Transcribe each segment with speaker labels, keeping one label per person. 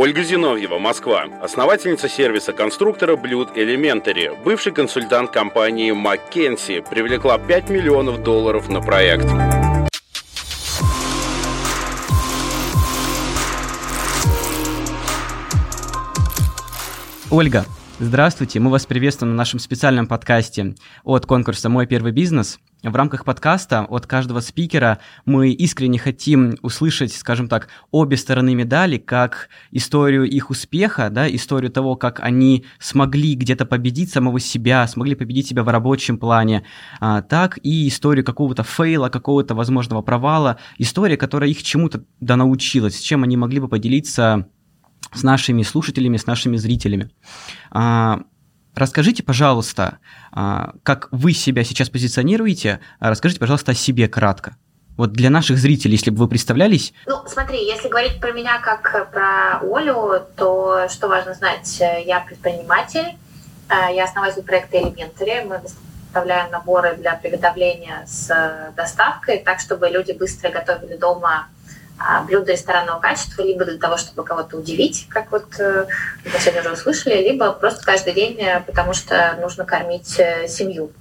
Speaker 1: Ольга Зиновьева, Москва. Основательница сервиса конструктора Blue Elementary, бывший консультант компании McKinsey, привлекла 5 миллионов долларов на проект.
Speaker 2: Ольга, здравствуйте. Мы вас приветствуем на нашем специальном подкасте от конкурса «Мой первый бизнес». В рамках подкаста от каждого спикера мы искренне хотим услышать, скажем так, обе стороны медали, как историю их успеха, да, историю того, как они смогли где-то победить самого себя, смогли победить себя в рабочем плане, а, так и историю какого-то фейла, какого-то возможного провала, история, которая их чему-то да научилась, с чем они могли бы поделиться с нашими слушателями, с нашими зрителями. А, Расскажите, пожалуйста, а, как вы себя сейчас позиционируете, а, расскажите, пожалуйста, о себе кратко. Вот для наших зрителей, если бы вы представлялись.
Speaker 3: Ну, смотри, если говорить про меня как про Олю, то что важно знать, я предприниматель, а, я основатель проекта Elementary, мы доставляем наборы для приготовления с доставкой, так, чтобы люди быстро готовили дома блюда ресторанного качества, либо для того, чтобы кого-то удивить, как вот э, мы сегодня уже услышали, либо просто каждый день, э, потому что нужно кормить э, семью.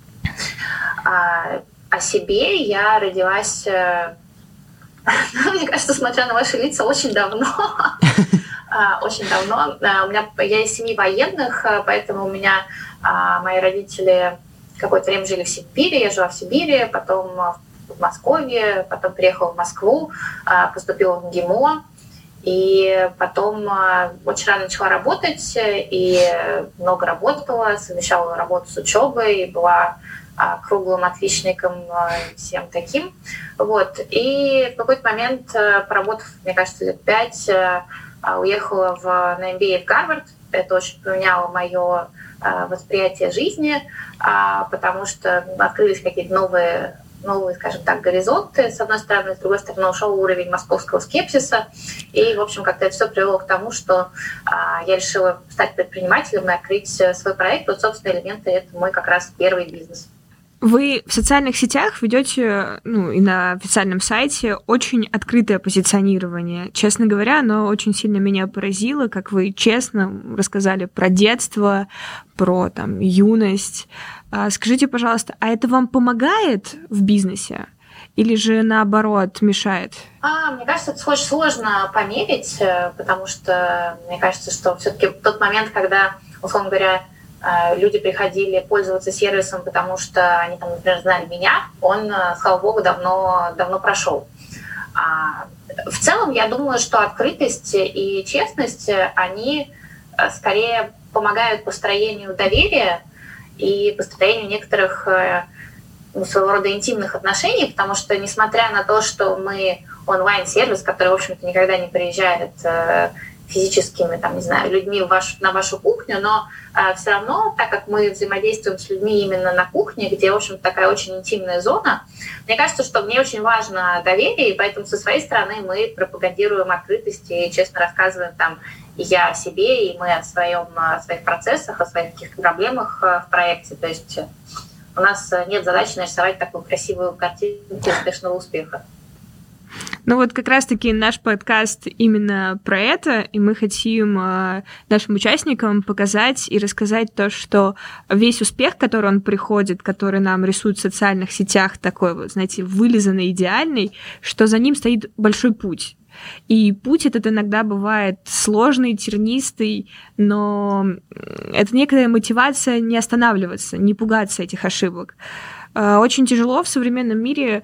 Speaker 3: А, о себе я родилась, мне кажется, смотря на ваши лица, очень давно. А, очень давно. У меня, я из семьи военных, поэтому у меня мои родители какое-то время жили в Сибири, я жила в Сибири, потом в в Москве, потом приехала в Москву, а, поступила в ГИМО, и потом а, очень рано начала работать, и много работала, совмещала работу с учебой, была а, круглым отличником, всем таким. Вот. И в какой-то момент, поработав, мне кажется, лет пять, уехала в, на MBA в Гарвард. Это очень поменяло мое восприятие жизни, потому что открылись какие-то новые новые, скажем так, горизонты, с одной стороны, с другой стороны, ушел уровень московского скепсиса, и, в общем, как-то это все привело к тому, что а, я решила стать предпринимателем и открыть э, свой проект. Вот, собственно, элементы — это мой как раз первый бизнес.
Speaker 4: Вы в социальных сетях ведете, ну и на официальном сайте, очень открытое позиционирование. Честно говоря, оно очень сильно меня поразило, как вы честно рассказали про детство, про там юность. А, скажите, пожалуйста, а это вам помогает в бизнесе? Или же наоборот мешает?
Speaker 3: А, мне кажется, это очень сложно померить, э, потому что мне кажется, что все-таки тот момент, когда, условно говоря, люди приходили пользоваться сервисом, потому что они там, например, знали меня, он, э, слава богу, давно, давно прошел. А, в целом, я думаю, что открытость и честность, они скорее помогают построению доверия, и построению некоторых э, ну, своего рода интимных отношений, потому что, несмотря на то, что мы онлайн-сервис, который, в общем-то, никогда не приезжает э, физическими, там, не знаю, людьми в вашу, на вашу кухню, но э, все равно, так как мы взаимодействуем с людьми именно на кухне, где, в общем такая очень интимная зона, мне кажется, что мне очень важно доверие, и поэтому со своей стороны мы пропагандируем открытость и честно рассказываем там я о себе, и мы о, своем, о своих процессах, о своих каких-то проблемах э, в проекте. То есть у нас нет задачи нарисовать такую красивую картинку успешного успеха.
Speaker 4: Ну вот как раз-таки наш подкаст именно про это, и мы хотим э, нашим участникам показать и рассказать то, что весь успех, который он приходит, который нам рисует в социальных сетях, такой вот, знаете, вылизанный, идеальный, что за ним стоит большой путь. И путь этот иногда бывает сложный, тернистый, но это некая мотивация не останавливаться, не пугаться этих ошибок. А, очень тяжело в современном мире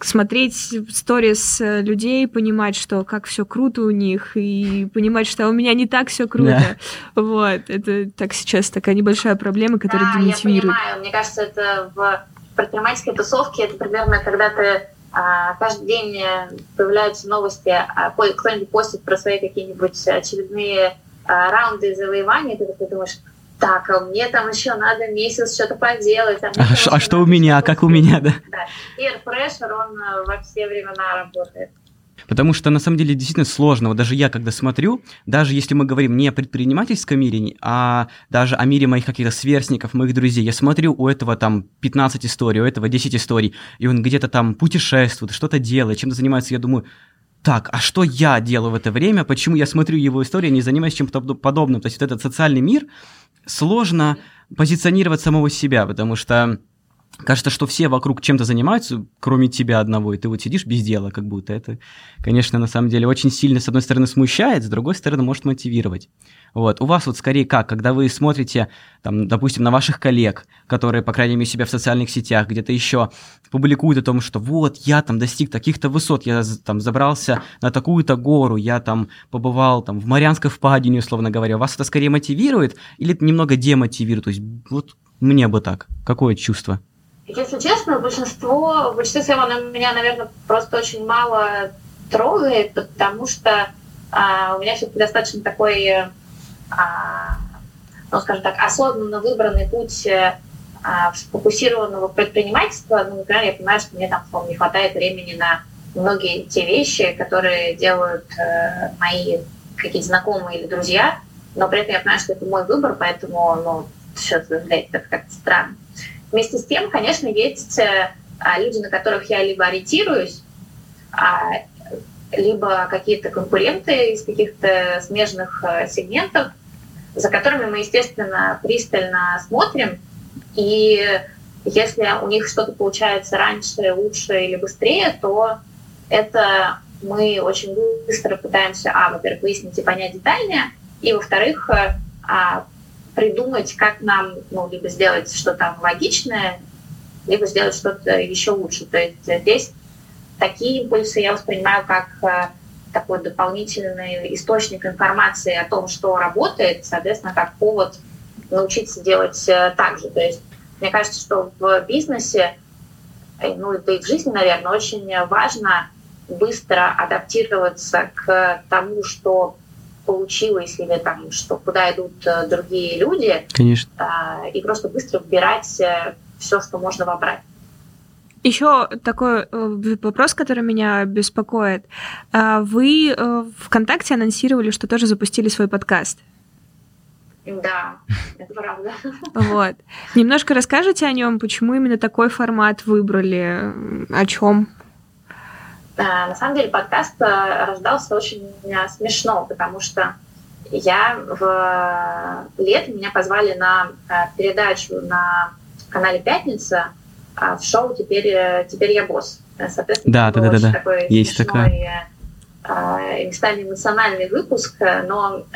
Speaker 4: смотреть сторис людей, понимать, что как все круто у них, и понимать, что у меня не так все круто. Да. Вот, это так сейчас такая небольшая проблема, которая да, демотивирует.
Speaker 3: Я понимаю, мне кажется, это в предпринимательской тусовке это примерно когда ты а, каждый день э, появляются новости, а, кто-нибудь постит про свои какие-нибудь очередные а, раунды завоевания, ты такой думаешь, так, а мне там еще надо месяц что-то поделать. А,
Speaker 2: а, а что у меня, как у меня, да?
Speaker 3: Да, peer pressure, он э, во все времена работает.
Speaker 2: Потому что на самом деле действительно сложно. Вот даже я, когда смотрю, даже если мы говорим не о предпринимательском мире, а даже о мире моих каких-то сверстников, моих друзей, я смотрю, у этого там 15 историй, у этого 10 историй, и он где-то там путешествует, что-то делает, чем-то занимается, я думаю, так, а что я делаю в это время, почему я смотрю его историю, не занимаюсь чем-то подобным. То есть вот этот социальный мир сложно позиционировать самого себя, потому что Кажется, что все вокруг чем-то занимаются, кроме тебя одного, и ты вот сидишь без дела, как будто. Это, конечно, на самом деле очень сильно, с одной стороны, смущает, с другой стороны, может мотивировать. Вот. У вас вот скорее как, когда вы смотрите, там, допустим, на ваших коллег, которые, по крайней мере, себя в социальных сетях, где-то еще публикуют о том, что вот, я там достиг таких-то высот, я там забрался на такую-то гору, я там побывал там в Марианской впадине, условно говоря. Вас это скорее мотивирует или немного демотивирует? То есть вот мне бы так. Какое чувство?
Speaker 3: Если честно, большинство, в большинстве своем оно меня, наверное, просто очень мало трогает, потому что а, у меня все-таки достаточно такой, а, ну, скажем так, осознанно выбранный путь а, сфокусированного предпринимательства. Ну, например, я понимаю, что мне там не хватает времени на многие те вещи, которые делают э, мои какие-то знакомые или друзья, но при этом я понимаю, что это мой выбор, поэтому, ну, это выглядит как-то странно. Вместе с тем, конечно, есть э, а, люди, на которых я либо ориентируюсь, а, либо какие-то конкуренты из каких-то смежных э, сегментов, за которыми мы, естественно, пристально смотрим. И если у них что-то получается раньше, лучше или быстрее, то это мы очень быстро пытаемся, а, во-первых, выяснить и понять детальнее, и, во-вторых, э, а, придумать, как нам ну, либо сделать что-то логичное, либо сделать что-то еще лучше. То есть здесь такие импульсы я воспринимаю как э, такой дополнительный источник информации о том, что работает, соответственно, как повод научиться делать э, так же. То есть мне кажется, что в бизнесе, э, ну да и в жизни, наверное, очень важно быстро адаптироваться к тому, что получилось, или там, что куда идут другие люди.
Speaker 2: Конечно.
Speaker 3: А, и просто быстро выбирать все, что можно вобрать.
Speaker 4: Еще такой э, вопрос, который меня беспокоит. А, вы ВКонтакте анонсировали, что тоже запустили свой подкаст.
Speaker 3: Да, это правда.
Speaker 4: Вот. Немножко расскажите о нем, почему именно такой формат выбрали, о чем?
Speaker 3: Э, на самом деле подкаст э, рождался очень э, смешно, потому что я в лет меня позвали на передачу на канале «Пятница» в шоу «Теперь, теперь я босс».
Speaker 2: Соответственно, да, да, да, да.
Speaker 3: такой Есть такое. местами эмоциональный выпуск, но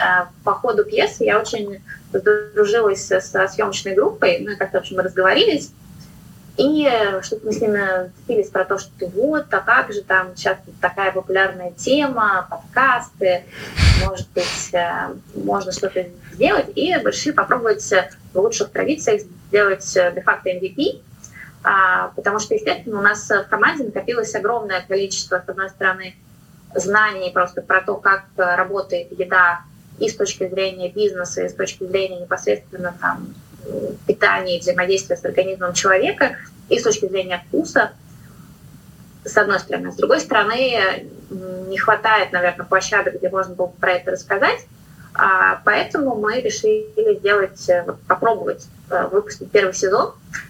Speaker 3: по ходу пьесы я очень подружилась со съемочной группой, ну и как-то, в общем, мы разговорились, и э, что-то мы с ними зацепились про то, что вот, а как же там сейчас такая популярная тема, подкасты, может быть, э, можно что-то сделать, и решили попробовать в лучших традициях сделать де-факто MVP, а, потому что, естественно, у нас в команде накопилось огромное количество, с одной стороны, знаний просто про то, как работает еда и с точки зрения бизнеса, и с точки зрения непосредственно там, питания и взаимодействия с организмом человека и с точки зрения вкуса, с одной стороны. С другой стороны, не хватает, наверное, площадок, где можно было про это рассказать, а поэтому мы решили сделать, э, попробовать э, выпустить первый сезон, а,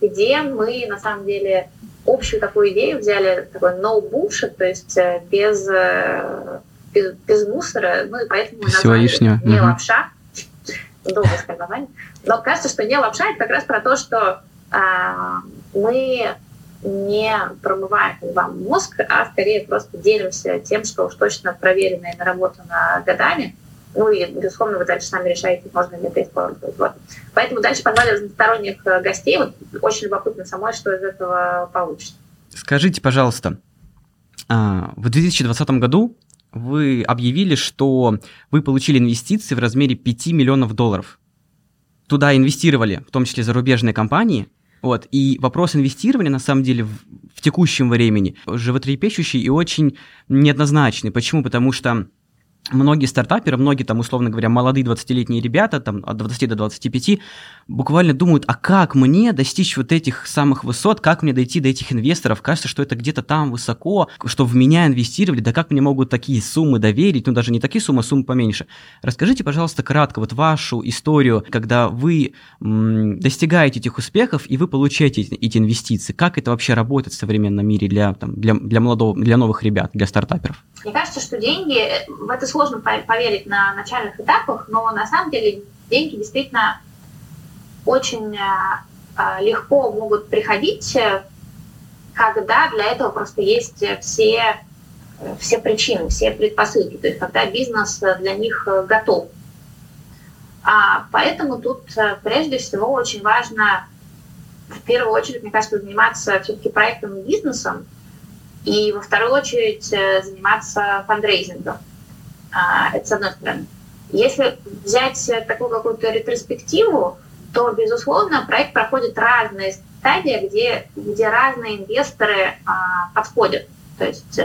Speaker 3: где мы, на самом деле, общую такую идею взяли, такой no bullshit, то есть э, без, без, без мусора, ну и поэтому мы
Speaker 2: назвали лишнего.
Speaker 3: не угу. лапша, долгое название. Но кажется, что не лапша, это как раз про то, что а, мы не промываем вам мозг, а скорее просто делимся тем, что уж точно проверено и наработано годами. Ну и, безусловно, вы дальше сами решаете, можно ли это использовать. Вот. Поэтому дальше позвали разносторонних э, гостей. Вот очень любопытно самой, что из этого получится.
Speaker 2: Скажите, пожалуйста, а, в 2020 году вы объявили, что вы получили инвестиции в размере 5 миллионов долларов. Туда инвестировали, в том числе зарубежные компании. Вот, и вопрос инвестирования, на самом деле, в, в текущем времени животрепещущий и очень неоднозначный. Почему? Потому что многие стартаперы, многие там, условно говоря, молодые 20-летние ребята, там от 20 до 25, буквально думают, а как мне достичь вот этих самых высот, как мне дойти до этих инвесторов? Кажется, что это где-то там высоко, что в меня инвестировали, да как мне могут такие суммы доверить, ну даже не такие суммы, а суммы поменьше. Расскажите, пожалуйста, кратко вот вашу историю, когда вы м, достигаете этих успехов и вы получаете эти, эти инвестиции. Как это вообще работает в современном мире для, там, для, для, молодого, для новых ребят, для стартаперов?
Speaker 3: Мне кажется, что деньги, в это сложно поверить на начальных этапах, но на самом деле деньги действительно очень э, э, легко могут приходить, э, когда для этого просто есть все, все причины, все предпосылки, то есть когда бизнес для них готов. А поэтому тут прежде всего очень важно в первую очередь, мне кажется, заниматься все-таки проектом и бизнесом, и во вторую очередь заниматься фандрейзингом. А, это с одной стороны. Если взять такую какую-то ретроспективу, то, безусловно, проект проходит разные стадии, где, где разные инвесторы а, подходят. То есть,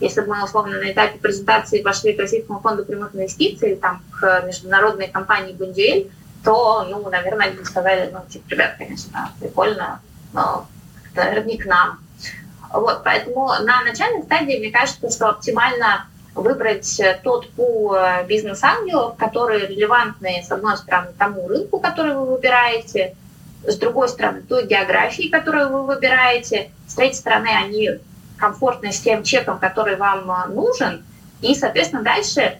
Speaker 3: если бы мы, условно, на этапе презентации пошли к Российскому фонду прямых инвестиций там, к международной компании «Бундюэль», то, ну, наверное, они бы сказали, ну, типа, ребят, конечно, прикольно, но, наверное, не к нам. Вот, поэтому на начальной стадии, мне кажется, что оптимально выбрать э, тот пул э, бизнес-ангелов, которые релевантны, с одной стороны, тому рынку, который вы выбираете, с другой стороны, той географии, которую вы выбираете, с третьей стороны, они комфортны с тем чеком, который вам э, нужен, и, соответственно, дальше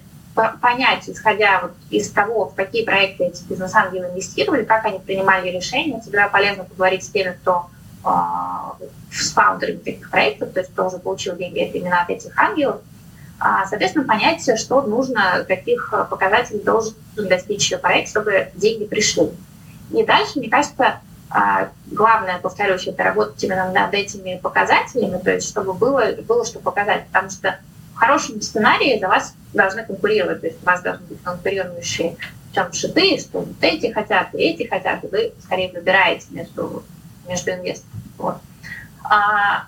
Speaker 3: понять, исходя вот из того, в какие проекты эти бизнес-ангелы инвестировали, как они принимали решения, всегда полезно поговорить с теми, кто э, с фаундерами этих проектов, то есть кто уже получил деньги, это именно от этих ангелов, соответственно, понять, что нужно, каких показателей должен достичь проект, чтобы деньги пришли. И дальше, мне кажется, а, главное, повторюсь, это работать именно над этими показателями, то есть чтобы было, было что показать, потому что в хорошем сценарии за вас должны конкурировать, то есть у вас должны быть конкурирующие чем шиты, что вот эти хотят, и эти хотят, и вы скорее выбираете между, между инвесторами. Вот. А,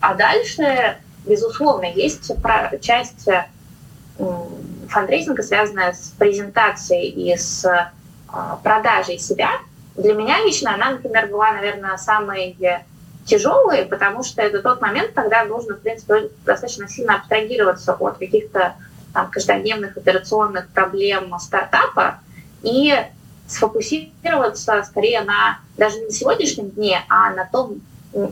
Speaker 3: а дальше безусловно, есть часть фандрейзинга, связанная с презентацией и с а, продажей себя. Для меня лично она, например, была, наверное, самой тяжелой, потому что это тот момент, когда нужно, в принципе, достаточно сильно абстрагироваться от каких-то там, каждодневных операционных проблем стартапа и сфокусироваться скорее на даже не сегодняшнем дне, а на том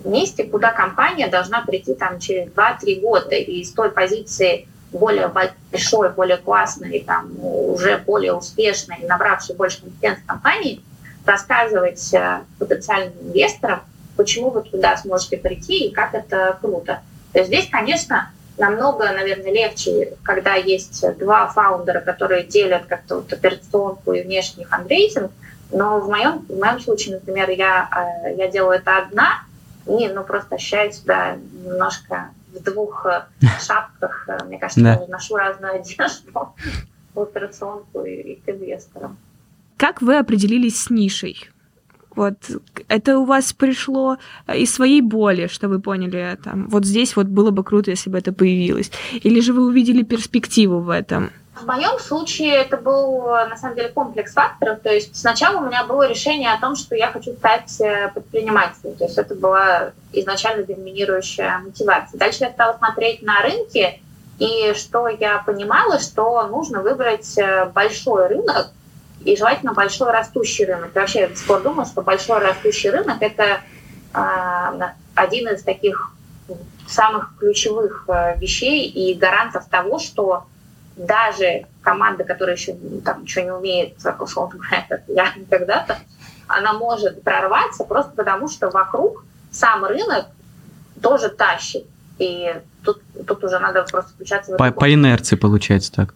Speaker 3: месте, куда компания должна прийти там через 2-3 года. И с той позиции более большой, более классной, там, уже более успешной, набравшей больше компетенций компании, рассказывать э, потенциальным инвесторам, почему вы туда сможете прийти и как это круто. То есть здесь, конечно, намного, наверное, легче, когда есть два фаундера, которые делят как-то вот операционку и внешний фандрейзинг, но в моем, в моем случае, например, я, э, я делаю это одна, и ну, просто ощущаю себя немножко в двух э, шапках. Э, мне кажется, да. я ношу разную одежду в операционку и, к инвесторам.
Speaker 4: Как вы определились с нишей? Вот это у вас пришло из своей боли, что вы поняли, там, вот здесь вот было бы круто, если бы это появилось. Или же вы увидели перспективу в этом?
Speaker 3: В моем случае это был, на самом деле, комплекс факторов. То есть сначала у меня было решение о том, что я хочу стать э, предпринимателем. То есть это была изначально доминирующая мотивация. Дальше я стала смотреть на рынки, и что я понимала, что нужно выбрать э, большой рынок, и желательно большой растущий рынок. И вообще я до сих пор думаю, что большой растущий рынок – это э, один из таких самых ключевых вещей и гарантов того, что даже команда, которая еще там ничего не умеет, условно говоря, как я когда-то, она может прорваться просто потому, что вокруг сам рынок тоже тащит. И тут, тут уже надо просто включаться
Speaker 2: По, по инерции получается так.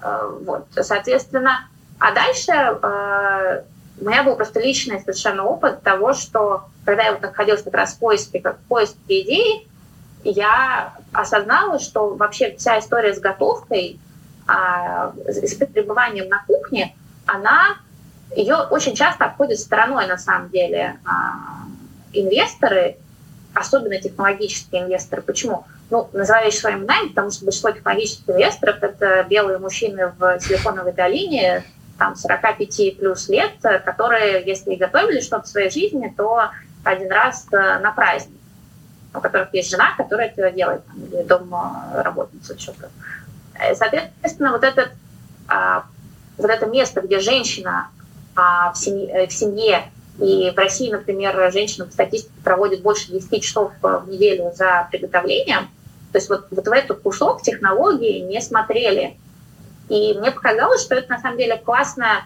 Speaker 3: Э, вот, соответственно, а дальше э, у меня был просто личный совершенно опыт того, что когда я вот находилась как раз в поиске, как в поиске идеи, я осознала, что вообще вся история с готовкой, а, с пребыванием на кухне, она ее очень часто обходит стороной на самом деле а, инвесторы, особенно технологические инвесторы. Почему? ну, называю вещи своими именами, потому что большинство технологических инвесторов – это белые мужчины в Силиконовой долине, там, 45 плюс лет, которые, если и готовили что-то в своей жизни, то один раз э, на праздник, у которых есть жена, которая это делает, там, или домработница, что-то. Э, соответственно, вот, этот, а, вот это место, где женщина а, в семье, э, в семье и в России, например, женщина по статистике проводит больше 10 часов в неделю за приготовлением, то есть вот, вот в этот кусок технологии не смотрели. И мне показалось, что это на самом деле классная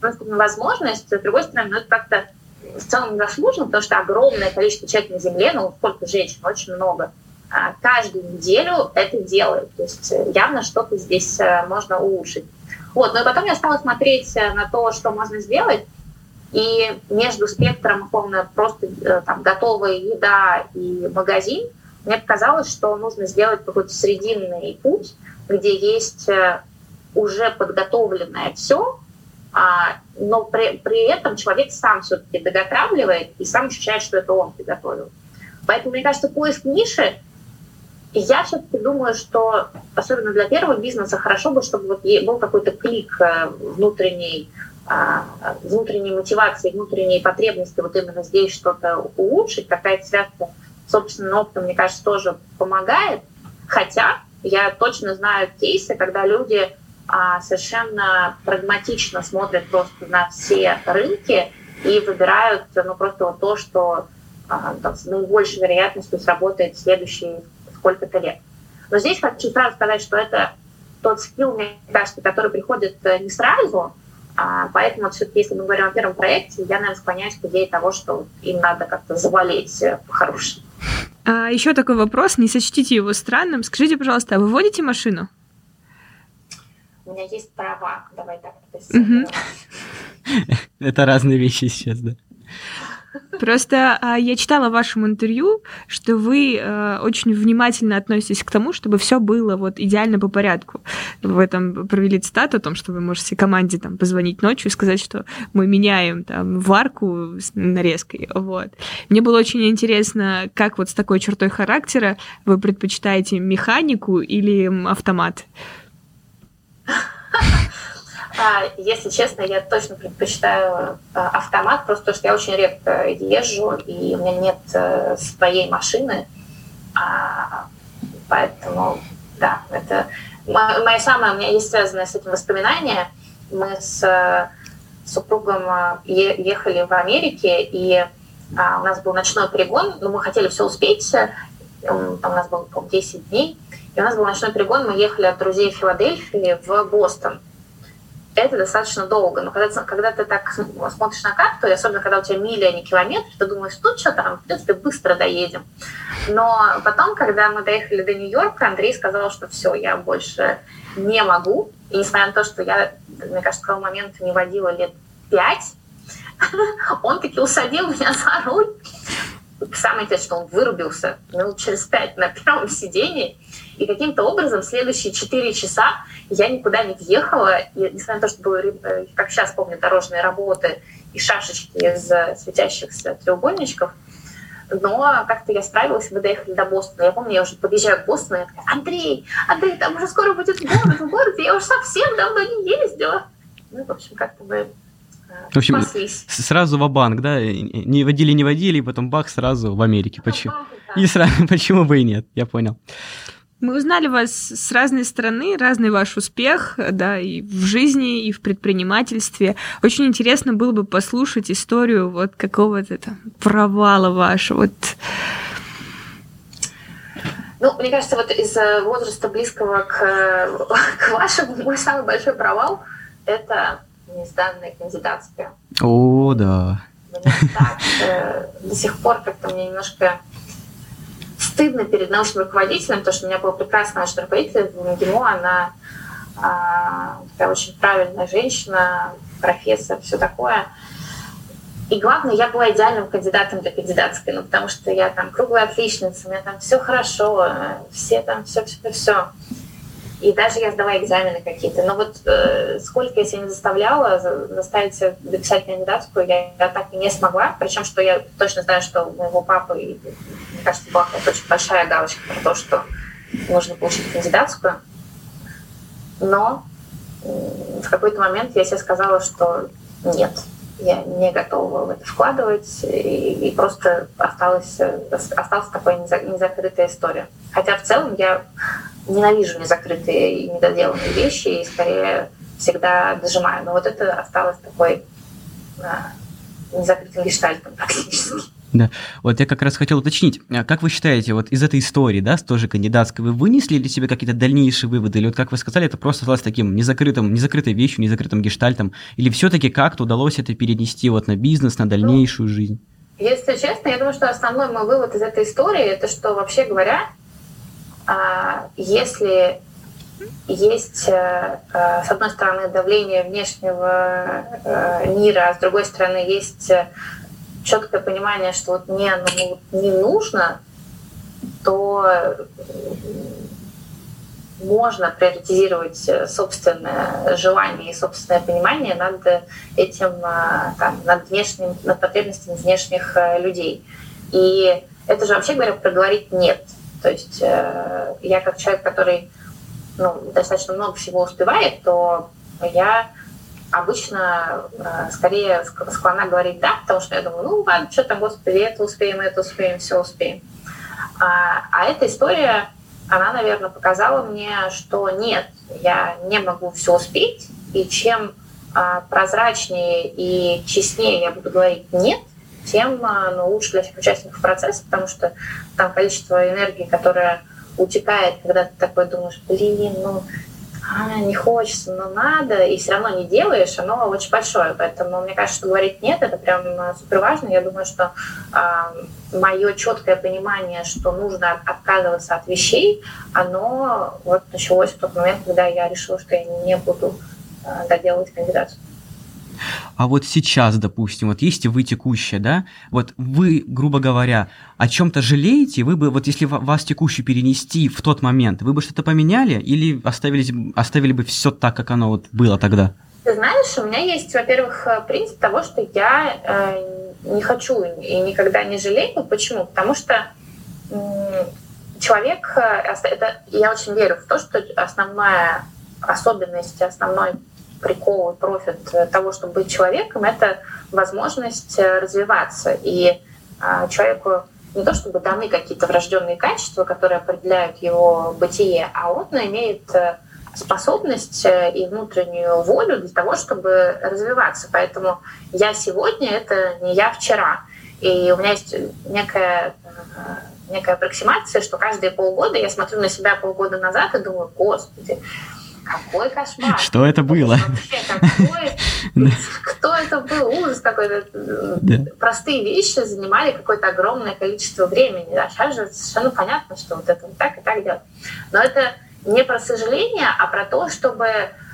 Speaker 3: возможность, с другой стороны, ну, это как-то в целом заслуженно, потому что огромное количество человек на Земле, ну, сколько женщин, очень много, а, каждую неделю это делают. То есть э, явно что-то здесь э, можно улучшить. Вот, но потом я стала смотреть э, на то, что можно сделать, и между спектром, условно, просто там, готовая еда и магазин, мне показалось, что нужно сделать какой-то срединный путь, где есть уже подготовленное все, но при, при этом человек сам все-таки доготавливает и сам ощущает, что это он приготовил. Поэтому, мне кажется, поиск ниши, я все-таки думаю, что особенно для первого бизнеса хорошо бы, чтобы вот был какой-то клик э, внутренней, а, внутренней мотивации, внутренней потребности вот именно здесь что-то улучшить. Какая-то связка с собственным опытом, мне кажется, тоже помогает. Хотя я точно знаю кейсы, когда люди а, совершенно прагматично смотрят просто на все рынки и выбирают ну, просто вот то, что а, там, с наибольшей вероятностью сработает в следующие сколько-то лет. Но здесь хочу сразу сказать, что это тот скилл, мне кажется, который приходит э, не сразу, а, поэтому все-таки, если мы говорим о первом проекте, я, наверное, склоняюсь к идее того, что им надо как-то завалить э, по-хорошему.
Speaker 4: А, еще такой вопрос, не сочтите его странным. Скажите, пожалуйста, а вы водите машину?
Speaker 3: У меня есть права, давай так.
Speaker 2: Это разные вещи сейчас, да.
Speaker 4: Просто а, я читала в вашем интервью, что вы а, очень внимательно относитесь к тому, чтобы все было вот идеально по порядку. Вы там провели цитату о том, что вы можете команде там позвонить ночью и сказать, что мы меняем там варку с нарезкой. Вот. Мне было очень интересно, как вот с такой чертой характера вы предпочитаете механику или автомат?
Speaker 3: А, если честно, я точно предпочитаю а, автомат, просто потому что я очень редко езжу, и у меня нет э, своей машины. А, поэтому, да, это мое самое, у меня есть связанное с этим воспоминание. Мы с э, супругом ехали в Америке, и у нас был ночной перегон, но мы хотели все успеть. У нас было, по 10 дней. И у нас был ночной перегон, мы ехали от друзей в Филадельфии в Бостон. Это достаточно долго, но когда, когда ты так смотришь на карту, и особенно когда у тебя мили, а не километры, ты думаешь, тут что там, в принципе, быстро доедем. Но потом, когда мы доехали до Нью-Йорка, Андрей сказал, что все, я больше не могу. И несмотря на то, что я, мне кажется, к тому моменту не водила лет пять, он таки усадил меня за руль. Самое интересное, что он вырубился минут через пять на первом сидении. И каким-то образом следующие 4 часа я никуда не въехала. И, несмотря на то, что были, э, как сейчас помню, дорожные работы и шашечки из светящихся треугольничков, но как-то я справилась, мы доехали до Бостона. Я помню, я уже подъезжаю к Бостону, и я такая, Андрей, Андрей, там уже скоро будет город, в городе, я уже совсем давно не ездила. Ну, в общем, как-то мы
Speaker 2: в общем, Паслись. сразу в банк да? Не водили, не водили, и потом бах, сразу в Америке. Почему? И сразу, почему бы и нет, я понял.
Speaker 4: Мы узнали вас с разной стороны, разный ваш успех, да, и в жизни, и в предпринимательстве. Очень интересно было бы послушать историю вот какого-то там провала вашего. Вот.
Speaker 3: Ну, мне кажется, вот из возраста близкого к, к вашему мой самый большой провал – это несданная кандидатская.
Speaker 2: О, да.
Speaker 3: так, э, до сих пор как-то мне немножко стыдно перед научным руководителем, потому что у меня была прекрасная научный руководитель в она а, такая очень правильная женщина, профессор, все такое. И главное, я была идеальным кандидатом для кандидатской, ну, потому что я там круглая отличница, у меня там все хорошо, все там все, все, все. И даже я сдала экзамены какие-то. Но вот э, сколько я себя не заставляла заставить себя дописать кандидатскую, я, я так и не смогла. Причем, что я точно знаю, что у моего папы, мне кажется, была очень большая галочка про то, что нужно получить кандидатскую. Но в какой-то момент я себе сказала, что нет, я не готова в это вкладывать, и, и просто осталась, осталась такая незакрытая история. Хотя в целом я ненавижу незакрытые и недоделанные вещи, и скорее всегда дожимаю. Но вот это осталось такой а, незакрытым гештальтом практически.
Speaker 2: Да. Вот я как раз хотел уточнить, а как вы считаете, вот из этой истории, да, с тоже кандидатской, вы вынесли для себя какие-то дальнейшие выводы, или вот как вы сказали, это просто осталось таким незакрытым, незакрытой вещью, незакрытым гештальтом, или все-таки как-то удалось это перенести вот на бизнес, на дальнейшую ну, жизнь?
Speaker 3: Если честно, я думаю, что основной мой вывод из этой истории, это что, вообще говоря, если есть, э, э, с одной стороны, давление внешнего э, мира, а с другой стороны, есть четкое понимание, что вот мне оно не нужно, то можно приоритизировать собственное желание и собственное понимание над этим, там, над, внешним, над потребностями внешних людей. И это же вообще говоря проговорить «нет». То есть я как человек, который ну, достаточно много всего успевает, то я обычно э, скорее склонна говорить «да», потому что я думаю, ну ладно, что там, господи, это успеем, это успеем, все успеем. А, а эта история, она, наверное, показала мне, что нет, я не могу все успеть, и чем а, прозрачнее и честнее я буду говорить «нет», тем а, ну, лучше для всех участников процесса, потому что там количество энергии, которое утекает, когда ты такой думаешь, блин, ну а, не хочется, но надо, и все равно не делаешь, оно очень большое. Поэтому мне кажется, что говорить нет, это прям э, супер важно. Я думаю, что э, мое четкое понимание, что нужно отказываться от вещей, оно вот началось в тот момент, когда я решила, что я не буду э, доделывать кандидатскую.
Speaker 2: А вот сейчас, допустим, вот есть вы текущая, да, вот вы, грубо говоря, о чем-то жалеете, вы бы, вот если вас текущую перенести в тот момент, вы бы что-то поменяли или оставили, оставили бы все так, как оно вот было тогда?
Speaker 3: Ты знаешь, у меня есть, во-первых, принцип того, что я э, не хочу и никогда не жалею. Почему? Потому что э, человек, это, я очень верю в то, что основная особенность, основной прикол и профит того, чтобы быть человеком, это возможность э, развиваться. И а, человеку не то чтобы даны какие-то врожденные качества, которые определяют его бытие, а он имеет э, способность э, и внутреннюю волю для того, чтобы развиваться. Поэтому я сегодня — это не я вчера. И у меня есть некая, некая аппроксимация, что каждые полгода я смотрю на себя полгода назад и думаю, господи, какой кошмар.
Speaker 2: Что это было?
Speaker 3: Вообще, какой... Кто это был? Ужас какой-то. Простые вещи занимали какое-то огромное количество времени. А сейчас же совершенно понятно, что вот это вот так и так делать. Но это не про сожаление, а про то, чтобы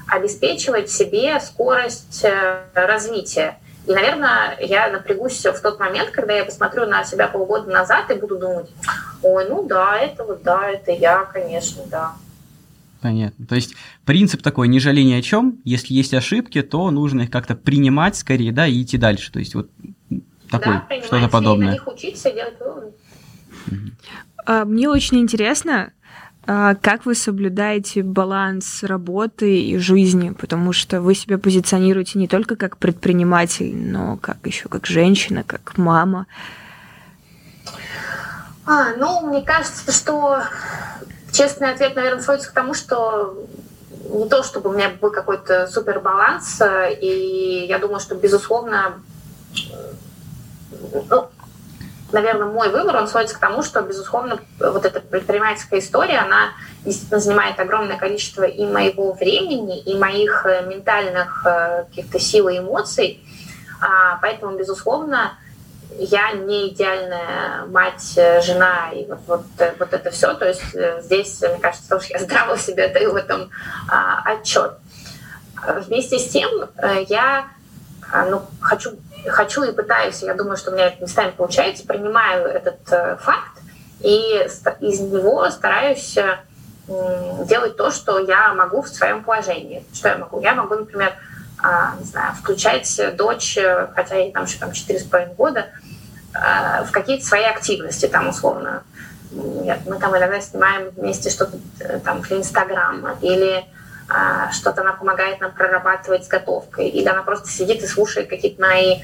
Speaker 3: обеспечивать себе скорость э, развития. И, наверное, я напрягусь в тот момент, когда я посмотрю на себя полгода назад и буду думать, ой, ну да, это вот да, это я, конечно, да.
Speaker 2: Понятно. То есть принцип такой, не жалей ни о чем. Если есть ошибки, то нужно их как-то принимать скорее, да, и идти дальше. То есть вот такой, да, что-то подобное. на них учиться, делать выводы.
Speaker 4: А, мне очень интересно, а, как вы соблюдаете баланс работы и жизни, потому что вы себя позиционируете не только как предприниматель, но как еще как женщина, как мама.
Speaker 3: А, ну, мне кажется, что Честный ответ, наверное, сводится к тому, что не то, чтобы у меня был какой-то супер баланс, и я думаю, что, безусловно, ну, наверное, мой выбор, он сводится к тому, что, безусловно, вот эта предпринимательская история, она действительно занимает огромное количество и моего времени, и моих э, ментальных э, каких-то сил и эмоций. А, поэтому, безусловно, я не идеальная мать, э, жена и вот, вот, э, вот это все. То есть э, здесь, мне кажется, тоже я здраво себе даю в этом а, отчет. Вместе с тем я а, ну, хочу, хочу и пытаюсь, я думаю, что у меня это местами получается, принимаю этот факт и из него стараюсь делать то, что я могу в своем положении. Что я могу? Я могу, например, а, не знаю, включать дочь, хотя ей там еще там 4,5 года, в какие-то свои активности, там, условно. Мы там иногда снимаем вместе что-то э, там для Инстаграма, или а, что-то она помогает нам прорабатывать с готовкой, или она просто сидит и слушает какие-то мои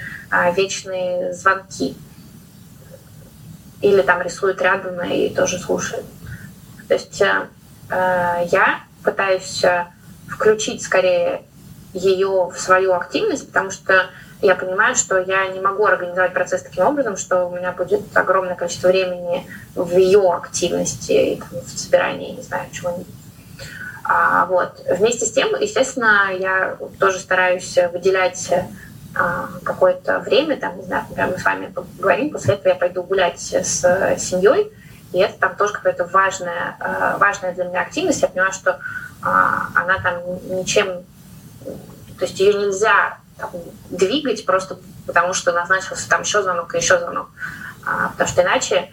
Speaker 3: вечные звонки, или там рисует рядом и тоже слушает. То есть э, э, я пытаюсь включить скорее ее в свою активность, потому что я понимаю, что я не могу организовать процесс таким образом, что у меня будет огромное количество времени в ее активности, и, там, в собирании, не знаю, чего-нибудь. А, вот. Вместе с тем, естественно, я тоже стараюсь выделять а, какое-то время, там, не знаю, например, мы с вами поговорим, после этого я пойду гулять с семьей, и это там тоже какая-то важная, а, важная для меня активность. Я понимаю, что а, она там ничем то есть ее нельзя там, двигать просто потому, что назначился там еще звонок и еще звонок. А, потому что иначе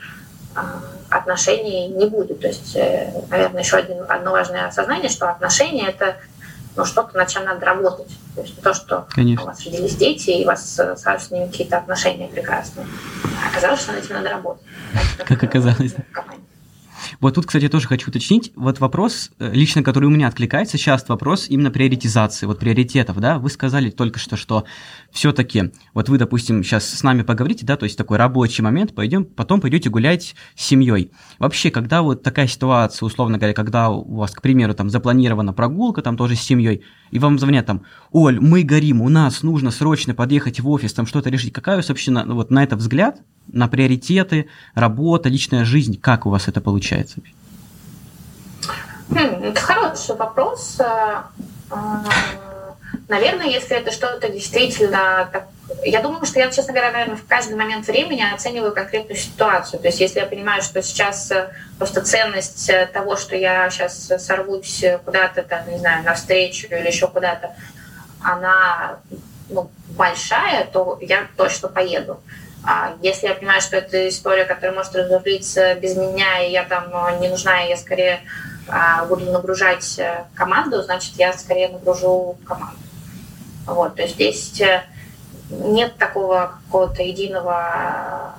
Speaker 3: а, отношений не будет. То есть, э, наверное, еще один, одно важное осознание, что отношения — это ну, что-то, над чем надо работать. То есть то, что Конечно. у вас родились дети, и у вас сразу с ними какие-то отношения прекрасные. Оказалось, что над этим надо работать.
Speaker 2: Как оказалось. Вот тут, кстати, тоже хочу уточнить. Вот вопрос, э, лично который у меня откликается сейчас, вопрос именно приоритизации, вот приоритетов, да. Вы сказали только что, что все-таки, вот вы, допустим, сейчас с нами поговорите, да, то есть такой рабочий момент, пойдем, потом пойдете гулять с семьей. Вообще, когда вот такая ситуация, условно говоря, когда у вас, к примеру, там запланирована прогулка, там тоже с семьей, и вам звонят там, Оль, мы горим, у нас нужно срочно подъехать в офис, там что-то решить. Какая у вас вообще на, вот на это взгляд, на приоритеты, работа, личная жизнь, как у вас это получается?
Speaker 3: Хм, это хороший вопрос. Э, э, наверное, если это что-то действительно... Я думаю, что я, честно говоря, наверное, в каждый момент времени оцениваю конкретную ситуацию. То есть если я понимаю, что сейчас э, просто ценность того, что я сейчас сорвусь куда-то, там, не знаю, на встречу или еще куда-то, она ну, большая, то я точно поеду. А если я понимаю, что это история, которая может разрулиться без меня, и я там э, не нужна, и я скорее а, буду нагружать э, команду, значит, я скорее нагружу команду. Вот, то есть здесь э, нет такого какого-то единого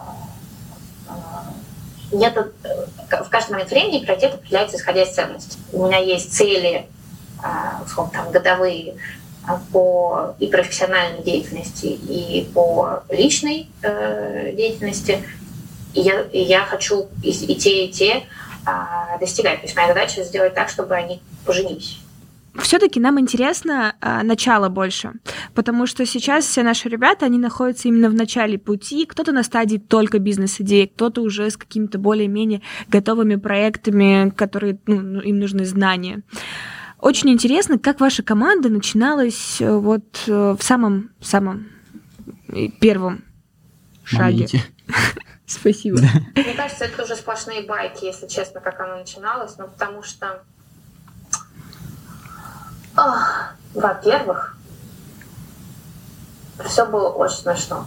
Speaker 3: нет, в каждый момент времени приоритет определяется исходя из ценностей. У меня есть цели, условно, там, годовые, по и профессиональной деятельности, и по личной э, деятельности. И я, и я хочу и, и те, и те э, достигать. То есть моя задача сделать так, чтобы они поженились.
Speaker 4: Все-таки нам интересно а, начало больше, потому что сейчас все наши ребята, они находятся именно в начале пути. Кто-то на стадии только бизнес-идеи, кто-то уже с какими-то более-менее готовыми проектами, которые ну им нужны знания. Очень интересно, как ваша команда начиналась э, вот э, в самом самом первом шаге. Спасибо.
Speaker 3: Мне кажется, это уже сплошные байки, если честно, как оно начиналось. Ну, потому что, во-первых, все было очень смешно.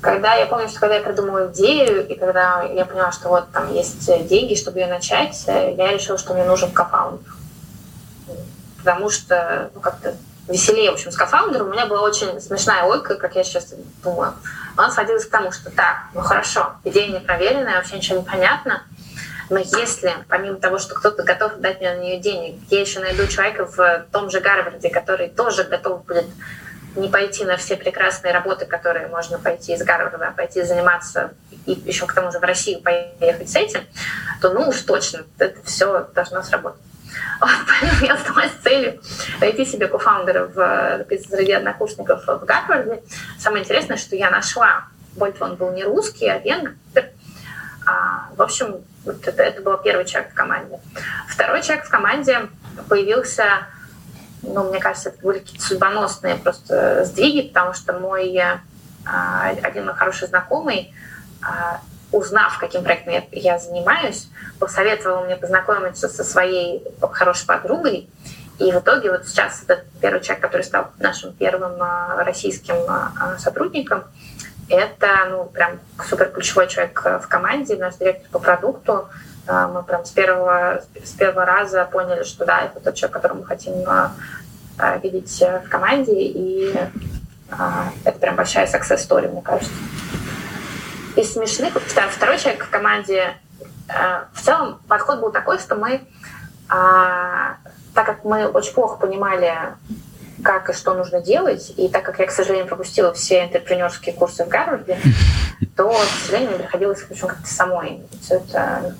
Speaker 3: Когда я помню, что когда я придумала идею, и когда я поняла, что вот там есть деньги, чтобы ее начать, э, я решила, что мне нужен кофаундер потому что ну, как-то веселее, в общем, с кофаундером. У меня была очень смешная логика, как я сейчас думаю. Она сводилась к тому, что так, ну хорошо, идея непроверенная, вообще ничего не понятно, но если, помимо того, что кто-то готов дать мне на нее денег, я еще найду человека в том же Гарварде, который тоже готов будет не пойти на все прекрасные работы, которые можно пойти из Гарварда, а пойти заниматься и еще к тому же в Россию поехать с этим, то ну уж точно это все должно сработать. Я задалась целью найти себе кофаундера в, среди однокурсников в Гарварде. Самое интересное, что я нашла. Больше он был не русский, а венгер. А, в общем, вот это, это был первый человек в команде. Второй человек в команде появился, ну, мне кажется, это были какие-то судьбоносные просто сдвиги, потому что мой а, один мой хороший знакомый а, узнав, каким проектом я, я занимаюсь, посоветовал мне познакомиться со своей хорошей подругой. И в итоге вот сейчас этот первый человек, который стал нашим первым а, российским а, а, сотрудником, это ну, прям супер ключевой человек в команде, наш директор по продукту, мы прям с первого, с первого раза поняли, что да, это тот человек, которого мы хотим видеть в команде, и это прям большая success story, мне кажется. Из смешных, второй человек в команде, в целом подход был такой, что мы, так как мы очень плохо понимали, как и что нужно делать, и так как я, к сожалению, пропустила все интерпренерские курсы в Гарварде, то, к сожалению, мне приходилось в общем, как-то самой все это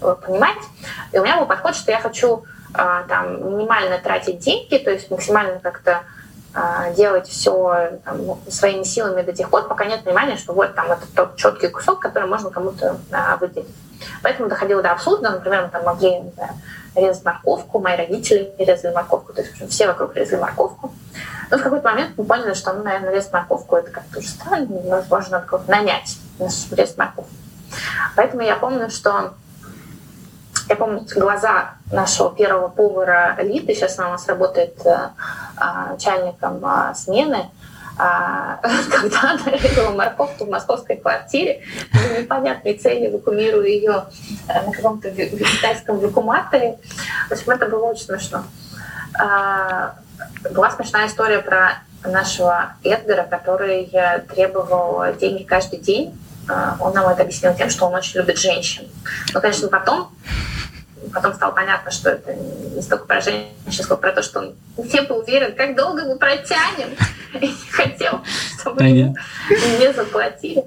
Speaker 3: э, понимать. И у меня был подход, что я хочу э, там минимально тратить деньги, то есть максимально как-то э, делать все там, своими силами до тех пор, пока нет понимания, что вот там это тот четкий кусок, который можно кому-то э, выделить. Поэтому доходило до абсурда, например, мы там могли знаю, резать морковку, мои родители резали морковку, то есть все вокруг резали морковку. Но в какой-то момент мы поняли, что, ну, наверное, резать морковку это как-то уже странно, возможно, надо кого-то нанять, резать морковку. Поэтому я помню, что я помню глаза нашего первого повара Литы, сейчас она у нас работает э, а, начальником а, смены, а, когда она резала морковку в московской квартире, с непонятной целью вакуумируя ее э, на каком-то вегетariском вакууматоре. В общем, это было очень смешно. Была смешная история про нашего Эдгара, который требовал деньги каждый день. А, он нам это объяснил тем, что он очень любит женщин. Но, конечно, потом, потом стало понятно, что это не столько про женщин, сколько про то, что он не был уверен, как долго мы протянем, и не хотел, чтобы ему не заплатили.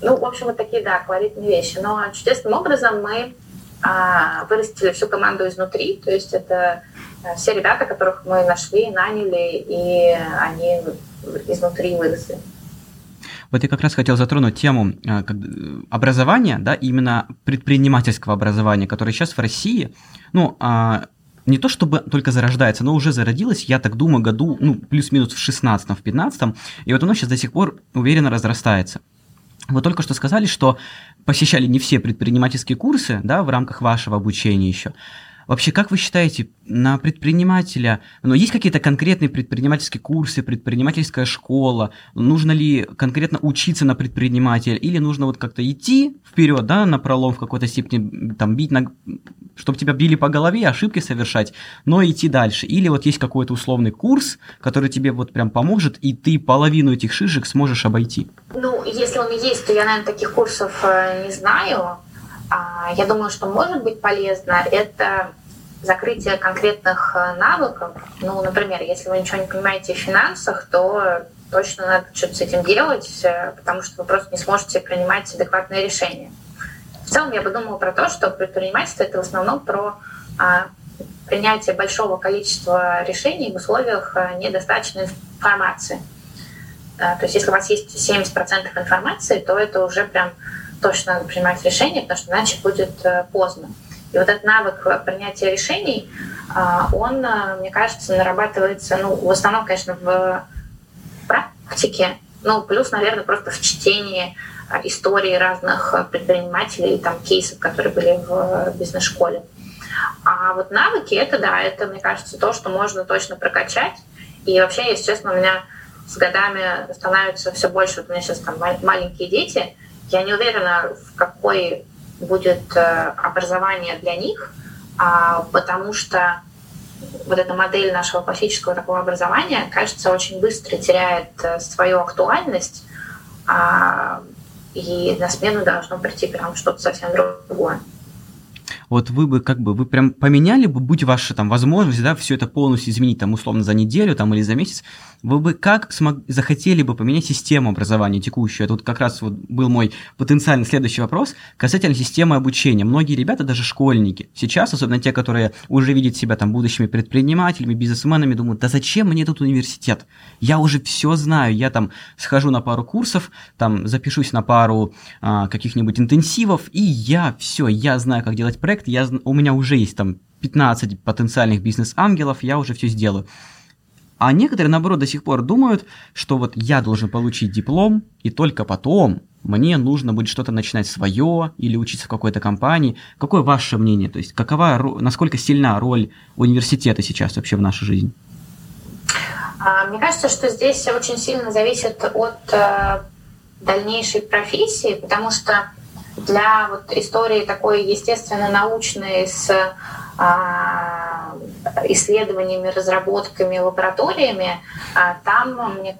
Speaker 3: Ну, в общем, вот такие, да, колоритные вещи. Но чудесным образом мы а, вырастили всю команду изнутри, то есть это Э, все ребята, которых мы нашли, наняли, и они изнутри выросли.
Speaker 2: Вот я как раз хотел затронуть тему э, образования, да, именно предпринимательского образования, которое сейчас в России, ну, а, не то чтобы только зарождается, но уже зародилось, я так думаю, году, ну, плюс-минус в 16 в 15 и вот оно сейчас до сих пор уверенно разрастается. Вы только что сказали, что посещали не все предпринимательские курсы, да, в рамках вашего обучения еще. Вообще, как вы считаете, на предпринимателя, ну, есть какие-то конкретные предпринимательские курсы, предпринимательская школа, нужно ли конкретно учиться на предпринимателя, или нужно вот как-то идти вперед, да, на пролом в какой-то степени, там, бить, на... чтобы тебя били по голове, ошибки совершать, но идти дальше. Или вот есть какой-то условный курс, который тебе вот прям поможет, и ты половину этих шишек сможешь обойти.
Speaker 3: Ну, если он есть, то я, наверное, таких курсов э, не знаю, а, я думаю, что может быть полезно это закрытие конкретных э, навыков. Ну, например, если вы ничего не понимаете в финансах, то точно надо что-то с этим делать, э, потому что вы просто не сможете принимать адекватные решения. В целом я бы думала про то, что предпринимательство это в основном про а, принятие большого количества решений в условиях э, недостаточной информации. То есть если у вас есть 70% информации, то это уже прям точно надо принимать решение, потому что иначе будет поздно. И вот этот навык принятия решений, а, он, э, мне кажется, нарабатывается, ну, в основном, конечно, в практике, ну, плюс, наверное, просто в чтении истории разных предпринимателей, там, кейсов, которые были в бизнес-школе. А вот навыки, это, да, это, мне кажется, то, что можно точно прокачать. И вообще, если честно, у меня с годами становится все больше, вот у меня сейчас там маленькие дети, я не уверена, в какой будет э, образование для них, а, потому что вот эта модель нашего классического такого образования, кажется, очень быстро теряет э, свою актуальность, а, и на смену должно прийти прям что-то совсем другое
Speaker 2: вот вы бы как бы, вы прям поменяли бы, будь ваша там возможность, да, все это полностью изменить, там, условно, за неделю там или за месяц, вы бы как смог, захотели бы поменять систему образования текущую? Это вот как раз вот был мой потенциальный следующий вопрос касательно системы обучения. Многие ребята, даже школьники, сейчас, особенно те, которые уже видят себя там будущими предпринимателями, бизнесменами, думают, да зачем мне тут университет? Я уже все знаю, я там схожу на пару курсов, там запишусь на пару а, каких-нибудь интенсивов, и я все, я знаю, как делать проект, я, у меня уже есть там 15 потенциальных бизнес-ангелов, я уже все сделаю. А некоторые, наоборот, до сих пор думают, что вот я должен получить диплом, и только потом мне нужно будет что-то начинать свое или учиться в какой-то компании. Какое ваше мнение? То есть какова, насколько сильна роль университета сейчас вообще в нашей жизни?
Speaker 3: А, мне кажется, что здесь очень сильно зависит от э, дальнейшей профессии, потому что для вот истории такой естественно-научной с а, исследованиями, разработками, лабораториями, а, там мне,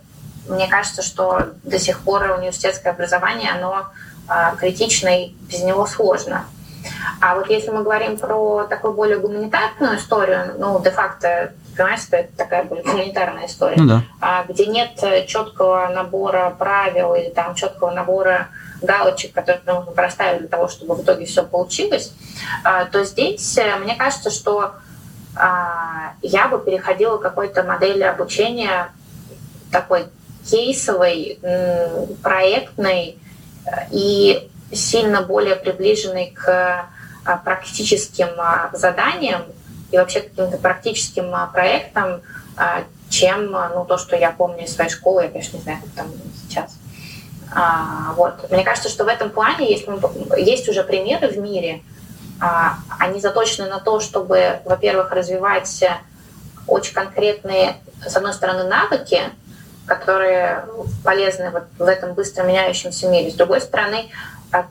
Speaker 3: мне кажется, что до сих пор университетское образование, оно а, критично и без него сложно. А вот если мы говорим про такую более гуманитарную историю, ну, де-факто, понимаешь, это такая более гуманитарная история, ну, да. где нет четкого набора правил или там четкого набора галочек, которые нужно проставить для того, чтобы в итоге все получилось, а, то здесь э, мне кажется, что а, я бы переходила к какой-то модели обучения такой кейсовой, проектной э, и сильно более приближенной к а, практическим заданиям и вообще каким-то практическим проектам, чем ну, то, что я помню из своей школы, я, конечно, не знаю, как там сейчас. А, вот. Мне кажется, что в этом плане есть, есть уже примеры в мире, а, они заточены на то, чтобы, во-первых, развивать очень конкретные, с одной стороны, навыки, которые полезны вот в этом быстро меняющемся мире. С другой стороны,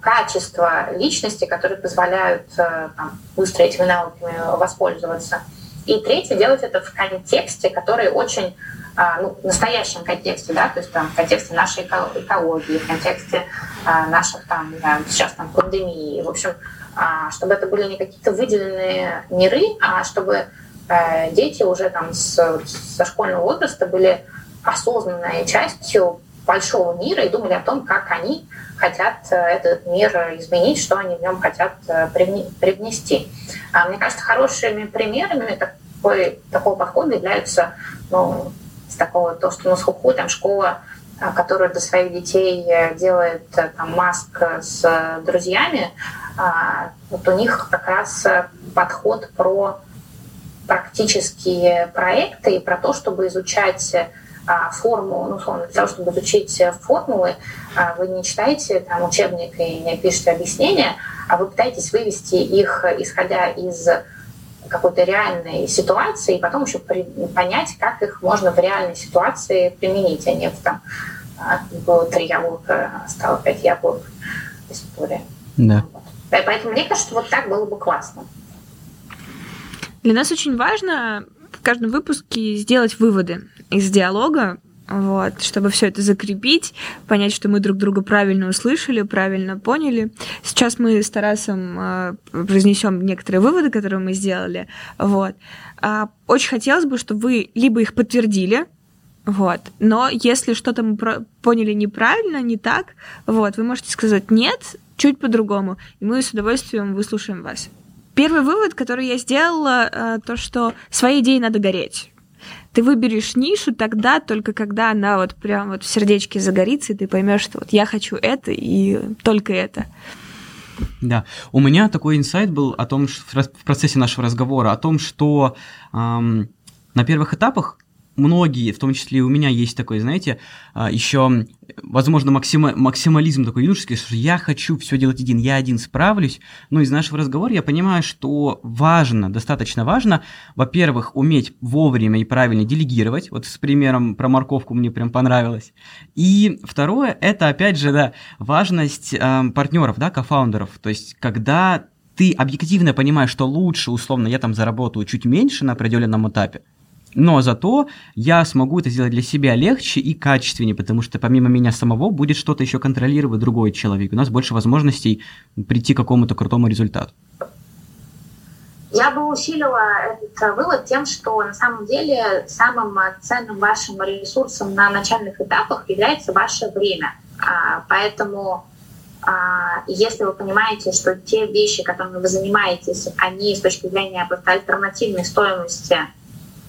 Speaker 3: качество личности, которые позволяют э, там, быстро этими навыками воспользоваться. И третье, делать это в контексте, который очень а, ну, в настоящем контексте, да, то есть там в контексте нашей экологии, в контексте а, наших там, да, сейчас там пандемии, в общем, а, чтобы это были не какие-то выделенные миры, а чтобы э, дети уже там с, со школьного возраста были осознанной частью большого мира и думали о том, как они хотят э, этот мир изменить, что они в нем хотят э, привнести. Мне кажется, хорошими примерами такой, такого подхода являются ну, с такого, то, что на слуху, там школа, а, которая для своих детей э, делает э, там, маск с друзьями, а, вот у них как раз э, подход про практические проекты и про то, чтобы изучать а, форму, ну, условно, для того, чтобы изучить формулы, вы не читаете там учебник и не пишете объяснения, а вы пытаетесь вывести их, исходя из какой-то реальной ситуации, и потом еще при, понять, как их можно в реальной ситуации применить, а не в там а, было три яблока, стало пять яблок история.
Speaker 2: Да.
Speaker 3: Вот. Поэтому мне кажется, что вот так было бы классно.
Speaker 4: Для нас очень важно в каждом выпуске сделать выводы из диалога, вот, чтобы все это закрепить, понять, что мы друг друга правильно услышали, правильно поняли. Сейчас мы с Тарасом э, произнесем некоторые выводы, которые мы сделали. Вот. А, очень хотелось бы, чтобы вы либо их подтвердили, вот. Но если что-то мы поняли неправильно, не так, вот, вы можете сказать нет, чуть по-другому, и мы с удовольствием выслушаем вас. Первый вывод, который я сделала, э, то, что своей идеей надо гореть ты выберешь нишу тогда, только когда она вот прям вот в сердечке загорится, и ты поймешь, что вот я хочу это и только это.
Speaker 2: Да, у меня такой инсайт был о том, в процессе нашего разговора, о том, что эм, на первых этапах многие, в том числе и у меня есть такой, знаете, а, еще, возможно, максима, максимализм такой юношеский, что я хочу все делать один, я один справлюсь. Но из нашего разговора я понимаю, что важно, достаточно важно, во-первых, уметь вовремя и правильно делегировать. Вот с примером про морковку мне прям понравилось. И второе, это опять же, да, важность э, партнеров, да, кофаундеров. То есть, когда ты объективно понимаешь, что лучше, условно, я там заработаю чуть меньше на определенном этапе, но зато я смогу это сделать для себя легче и качественнее, потому что помимо меня самого будет что-то еще контролировать другой человек. У нас больше возможностей прийти к какому-то крутому результату.
Speaker 3: Я бы усилила этот вывод тем, что на самом деле самым ценным вашим ресурсом на начальных этапах является ваше время. А, поэтому а, если вы понимаете, что те вещи, которыми вы занимаетесь, они с точки зрения просто альтернативной стоимости Э,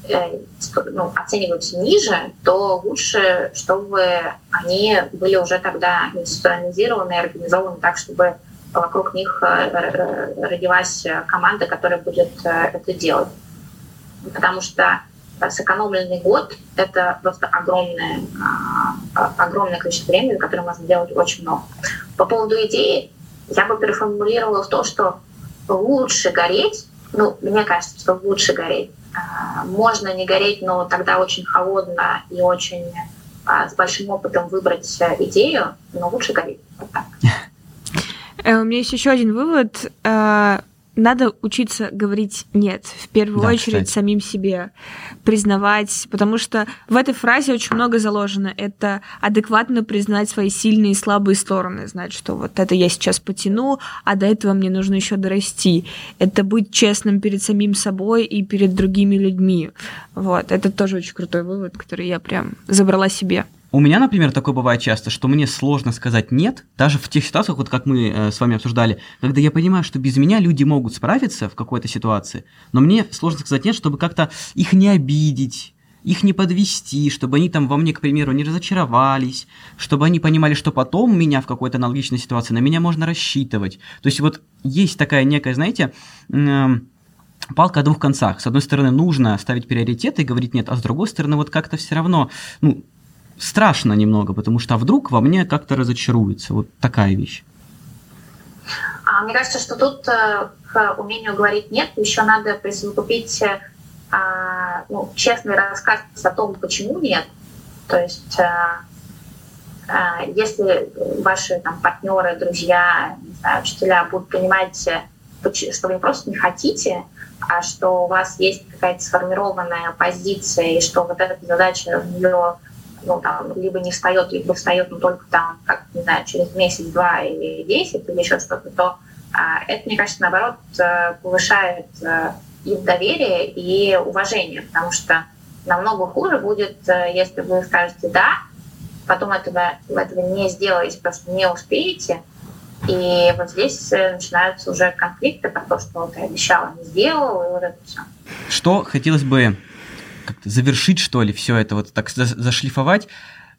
Speaker 3: ну, оцениваются ниже, то лучше, чтобы они были уже тогда институционализированы и организованы так, чтобы вокруг них э, родилась команда, которая будет э, это делать. Потому что сэкономленный год — это просто огромное, а, огромное количество времени, которое можно делать очень много. По поводу идеи я бы переформулировала в то, что лучше гореть, ну, мне кажется, что лучше гореть а, можно не гореть, но тогда очень холодно и очень а, с большим опытом выбрать идею, но лучше гореть.
Speaker 4: Э, у меня есть еще один вывод. Надо учиться говорить нет, в первую да, очередь кстати. самим себе, признавать, потому что в этой фразе очень много заложено. Это адекватно признать свои сильные и слабые стороны, знать, что вот это я сейчас потяну, а до этого мне нужно еще дорасти. Это быть честным перед самим собой и перед другими людьми. Вот, это тоже очень крутой вывод, который я прям забрала себе.
Speaker 2: У меня, например, такое бывает часто, что мне сложно сказать «нет», даже в тех ситуациях, вот как мы э, с вами обсуждали, когда я понимаю, что без меня люди могут справиться в какой-то ситуации, но мне сложно сказать «нет», чтобы как-то их не обидеть, их не подвести, чтобы они там во мне, к примеру, не разочаровались, чтобы они понимали, что потом меня в какой-то аналогичной ситуации на меня можно рассчитывать. То есть вот есть такая некая, знаете, э, палка о двух концах. С одной стороны, нужно ставить приоритеты и говорить нет, а с другой стороны, вот как-то все равно, ну, страшно немного, потому что а вдруг во мне как-то разочаруется. Вот такая вещь.
Speaker 3: А, мне кажется, что тут э, к умению говорить нет еще надо присовокупить э, а, ну, честный рассказ о том, почему нет. То есть э, если ваши там, партнеры, друзья, не знаю, учителя будут понимать, что вы просто не хотите, а что у вас есть какая-то сформированная позиция, и что вот эта задача в нее ну, там, либо не встает, либо встает, но только там, как, не знаю, через месяц, два или десять, или еще что-то, то а, это, мне кажется, наоборот, э, повышает а, и доверие, и уважение, потому что намного хуже будет, э, если вы скажете «да», потом этого, этого не сделаете, просто не успеете, и вот здесь начинаются уже конфликты про то, что ты обещала, не сделал, и вот это все.
Speaker 2: Что хотелось бы как-то завершить, что ли, все это, вот так зашлифовать.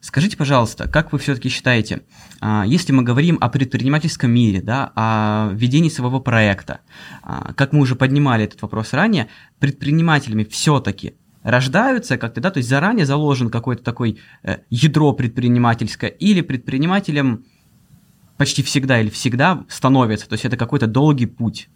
Speaker 2: Скажите, пожалуйста, как вы все-таки считаете, а, если мы говорим о предпринимательском мире, да, о ведении своего проекта, а, как мы уже поднимали этот вопрос ранее, предпринимателями все-таки рождаются как-то, да, то есть заранее заложен какой-то такой э, ядро предпринимательское, или предпринимателем почти всегда или всегда становится, то есть это какой-то долгий путь.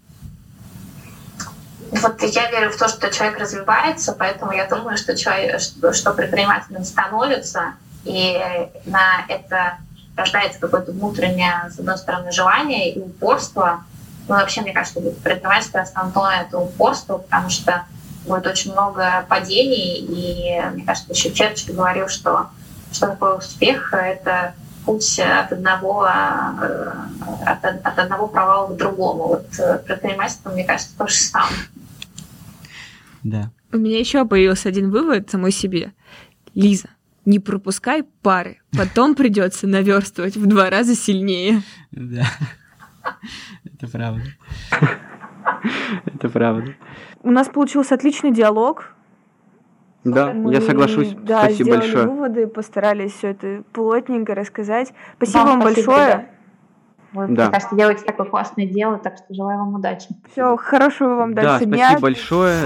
Speaker 3: Вот я верю в то, что человек развивается, поэтому я думаю, что, человек, что, что предпринимателем становится, и на это рождается какое-то внутреннее, с одной стороны, желание и упорство. Ну, вообще, мне кажется, предпринимательство основное — это упорство, потому что будет очень много падений, и, мне кажется, еще Черчилль говорил, что что такое успех — это путь от одного, э, от, от одного провала к другому. Вот э, предпринимательство, мне кажется, то же самое.
Speaker 2: Да.
Speaker 4: У меня еще появился один вывод самой себе. Лиза, не пропускай пары, потом придется наверстывать в два раза сильнее.
Speaker 2: Да, это правда. Это правда.
Speaker 4: У нас получился отличный диалог.
Speaker 2: Да, Мы, я соглашусь.
Speaker 4: Да,
Speaker 2: спасибо большое.
Speaker 4: выводы, постарались все это плотненько рассказать. Спасибо вам, вам спасибо, большое. Да.
Speaker 3: Вы, да. мне кажется, делаете такое классное дело, так что желаю вам удачи.
Speaker 4: Все, хорошего вам дальше
Speaker 2: да,
Speaker 4: дня.
Speaker 2: Спасибо большое.